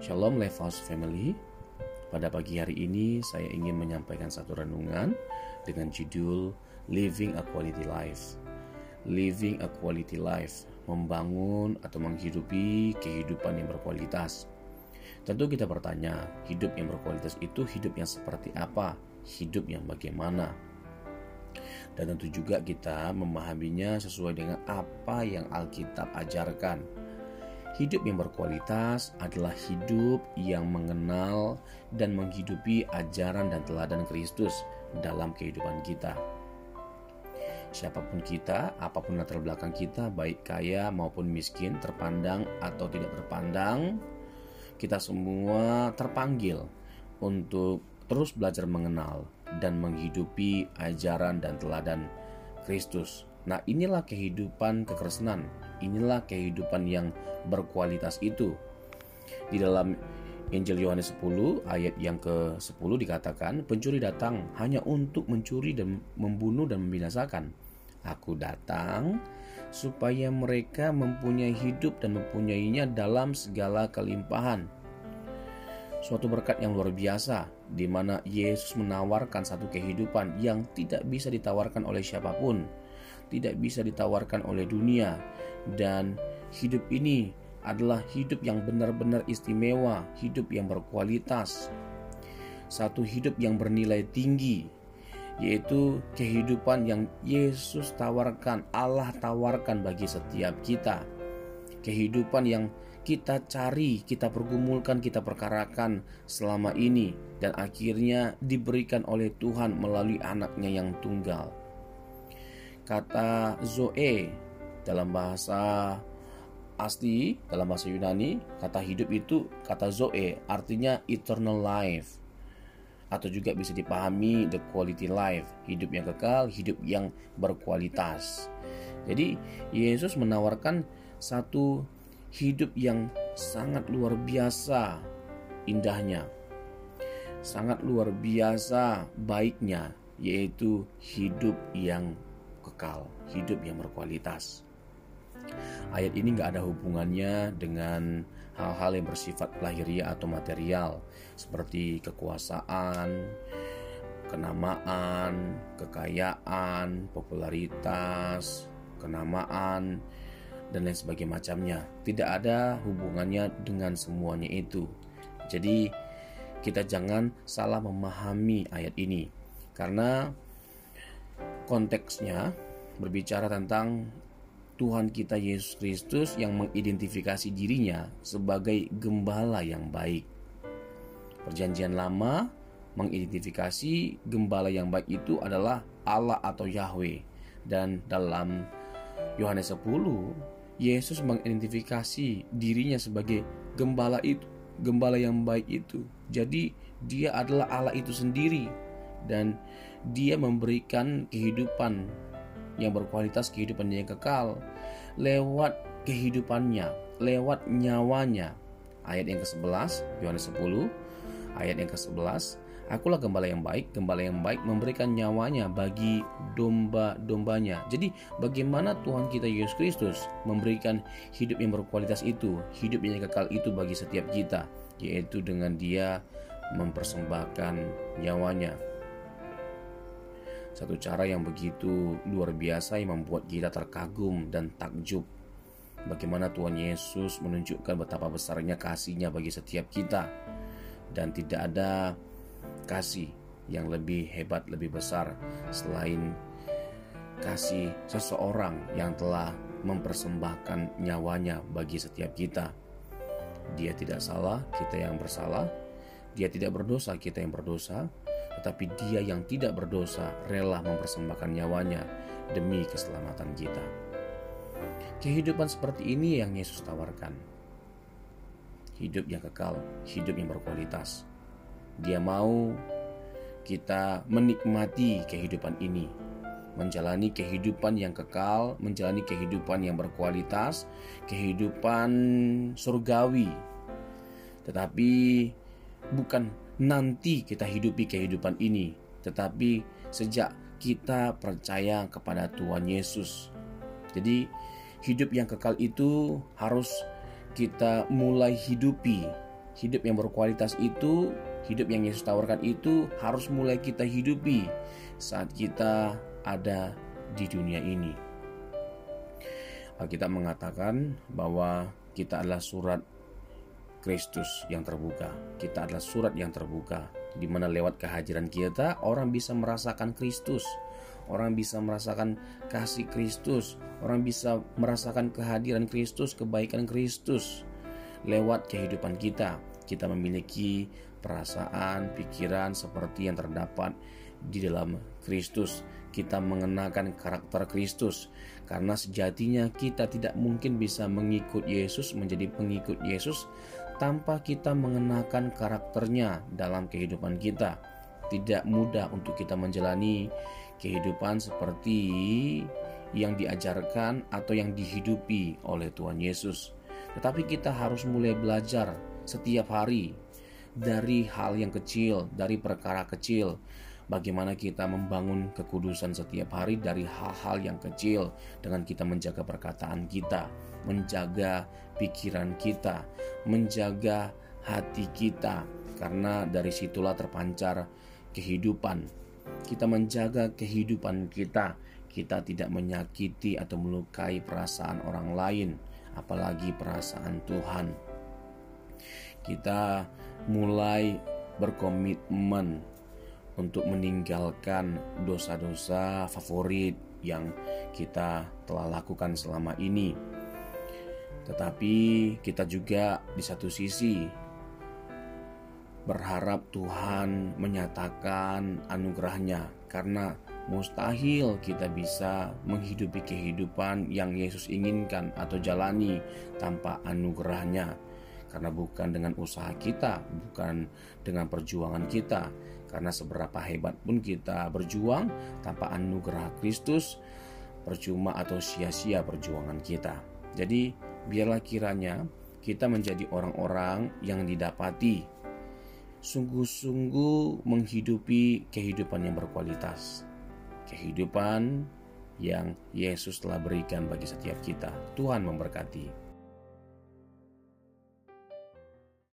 Shalom House Family. Pada pagi hari ini saya ingin menyampaikan satu renungan dengan judul Living a Quality Life. Living a Quality Life, membangun atau menghidupi kehidupan yang berkualitas. Tentu kita bertanya, hidup yang berkualitas itu hidup yang seperti apa? Hidup yang bagaimana? Dan tentu juga kita memahaminya sesuai dengan apa yang Alkitab ajarkan Hidup yang berkualitas adalah hidup yang mengenal dan menghidupi ajaran dan teladan Kristus dalam kehidupan kita. Siapa pun kita, apa pun latar belakang kita, baik kaya maupun miskin, terpandang atau tidak terpandang, kita semua terpanggil untuk terus belajar mengenal dan menghidupi ajaran dan teladan Kristus Nah, inilah kehidupan kekristenan. Inilah kehidupan yang berkualitas itu. Di dalam Injil Yohanes 10 ayat yang ke-10 dikatakan, pencuri datang hanya untuk mencuri dan membunuh dan membinasakan. Aku datang supaya mereka mempunyai hidup dan mempunyainya dalam segala kelimpahan. Suatu berkat yang luar biasa di mana Yesus menawarkan satu kehidupan yang tidak bisa ditawarkan oleh siapa pun tidak bisa ditawarkan oleh dunia dan hidup ini adalah hidup yang benar-benar istimewa, hidup yang berkualitas. Satu hidup yang bernilai tinggi yaitu kehidupan yang Yesus tawarkan, Allah tawarkan bagi setiap kita. Kehidupan yang kita cari, kita pergumulkan, kita perkarakan selama ini dan akhirnya diberikan oleh Tuhan melalui anaknya yang tunggal kata zoe dalam bahasa asli dalam bahasa Yunani kata hidup itu kata zoe artinya eternal life. Atau juga bisa dipahami the quality life hidup yang kekal hidup yang berkualitas. Jadi Yesus menawarkan satu hidup yang sangat luar biasa indahnya. Sangat luar biasa baiknya yaitu hidup yang kekal, hidup yang berkualitas. Ayat ini nggak ada hubungannya dengan hal-hal yang bersifat lahiriah atau material seperti kekuasaan, kenamaan, kekayaan, popularitas, kenamaan, dan lain sebagainya macamnya. Tidak ada hubungannya dengan semuanya itu. Jadi kita jangan salah memahami ayat ini karena konteksnya berbicara tentang Tuhan kita Yesus Kristus yang mengidentifikasi dirinya sebagai gembala yang baik. Perjanjian lama mengidentifikasi gembala yang baik itu adalah Allah atau Yahweh. Dan dalam Yohanes 10, Yesus mengidentifikasi dirinya sebagai gembala itu, gembala yang baik itu. Jadi dia adalah Allah itu sendiri dan dia memberikan kehidupan yang berkualitas, kehidupan yang kekal lewat kehidupannya, lewat nyawanya. Ayat yang ke-11, Yohanes 10, ayat yang ke-11, Akulah gembala yang baik, gembala yang baik memberikan nyawanya bagi domba-dombanya. Jadi bagaimana Tuhan kita Yesus Kristus memberikan hidup yang berkualitas itu, hidup yang kekal itu bagi setiap kita, yaitu dengan dia mempersembahkan nyawanya satu cara yang begitu luar biasa yang membuat kita terkagum dan takjub. Bagaimana Tuhan Yesus menunjukkan betapa besarnya kasihnya bagi setiap kita. Dan tidak ada kasih yang lebih hebat, lebih besar selain kasih seseorang yang telah mempersembahkan nyawanya bagi setiap kita. Dia tidak salah, kita yang bersalah. Dia tidak berdosa, kita yang berdosa tetapi dia yang tidak berdosa rela mempersembahkan nyawanya demi keselamatan kita. Kehidupan seperti ini yang Yesus tawarkan. Hidup yang kekal, hidup yang berkualitas. Dia mau kita menikmati kehidupan ini, menjalani kehidupan yang kekal, menjalani kehidupan yang berkualitas, kehidupan surgawi. Tetapi bukan nanti kita hidupi kehidupan ini, tetapi sejak kita percaya kepada Tuhan Yesus. Jadi, hidup yang kekal itu harus kita mulai hidupi hidup yang berkualitas itu, hidup yang Yesus tawarkan itu harus mulai kita hidupi saat kita ada di dunia ini. Kita mengatakan bahwa kita adalah surat Kristus yang terbuka. Kita adalah surat yang terbuka, di mana lewat kehadiran kita orang bisa merasakan Kristus, orang bisa merasakan kasih Kristus, orang bisa merasakan kehadiran Kristus, kebaikan Kristus lewat kehidupan kita. Kita memiliki perasaan, pikiran seperti yang terdapat di dalam Kristus. Kita mengenakan karakter Kristus, karena sejatinya kita tidak mungkin bisa mengikut Yesus, menjadi pengikut Yesus tanpa kita mengenakan karakternya dalam kehidupan kita. Tidak mudah untuk kita menjalani kehidupan seperti yang diajarkan atau yang dihidupi oleh Tuhan Yesus. Tetapi kita harus mulai belajar setiap hari dari hal yang kecil, dari perkara kecil, bagaimana kita membangun kekudusan setiap hari dari hal-hal yang kecil dengan kita menjaga perkataan kita, menjaga pikiran kita, menjaga hati kita, karena dari situlah terpancar kehidupan. Kita menjaga kehidupan kita, kita tidak menyakiti atau melukai perasaan orang lain, apalagi perasaan Tuhan. Kita mulai berkomitmen untuk meninggalkan dosa-dosa favorit yang kita telah lakukan selama ini. Tetapi kita juga di satu sisi berharap Tuhan menyatakan anugerahnya karena mustahil kita bisa menghidupi kehidupan yang Yesus inginkan atau jalani tanpa anugerahnya karena bukan dengan usaha kita, bukan dengan perjuangan kita karena seberapa hebat pun kita berjuang tanpa anugerah Kristus percuma atau sia-sia perjuangan kita. Jadi biarlah kiranya kita menjadi orang-orang yang didapati sungguh-sungguh menghidupi kehidupan yang berkualitas. Kehidupan yang Yesus telah berikan bagi setiap kita. Tuhan memberkati.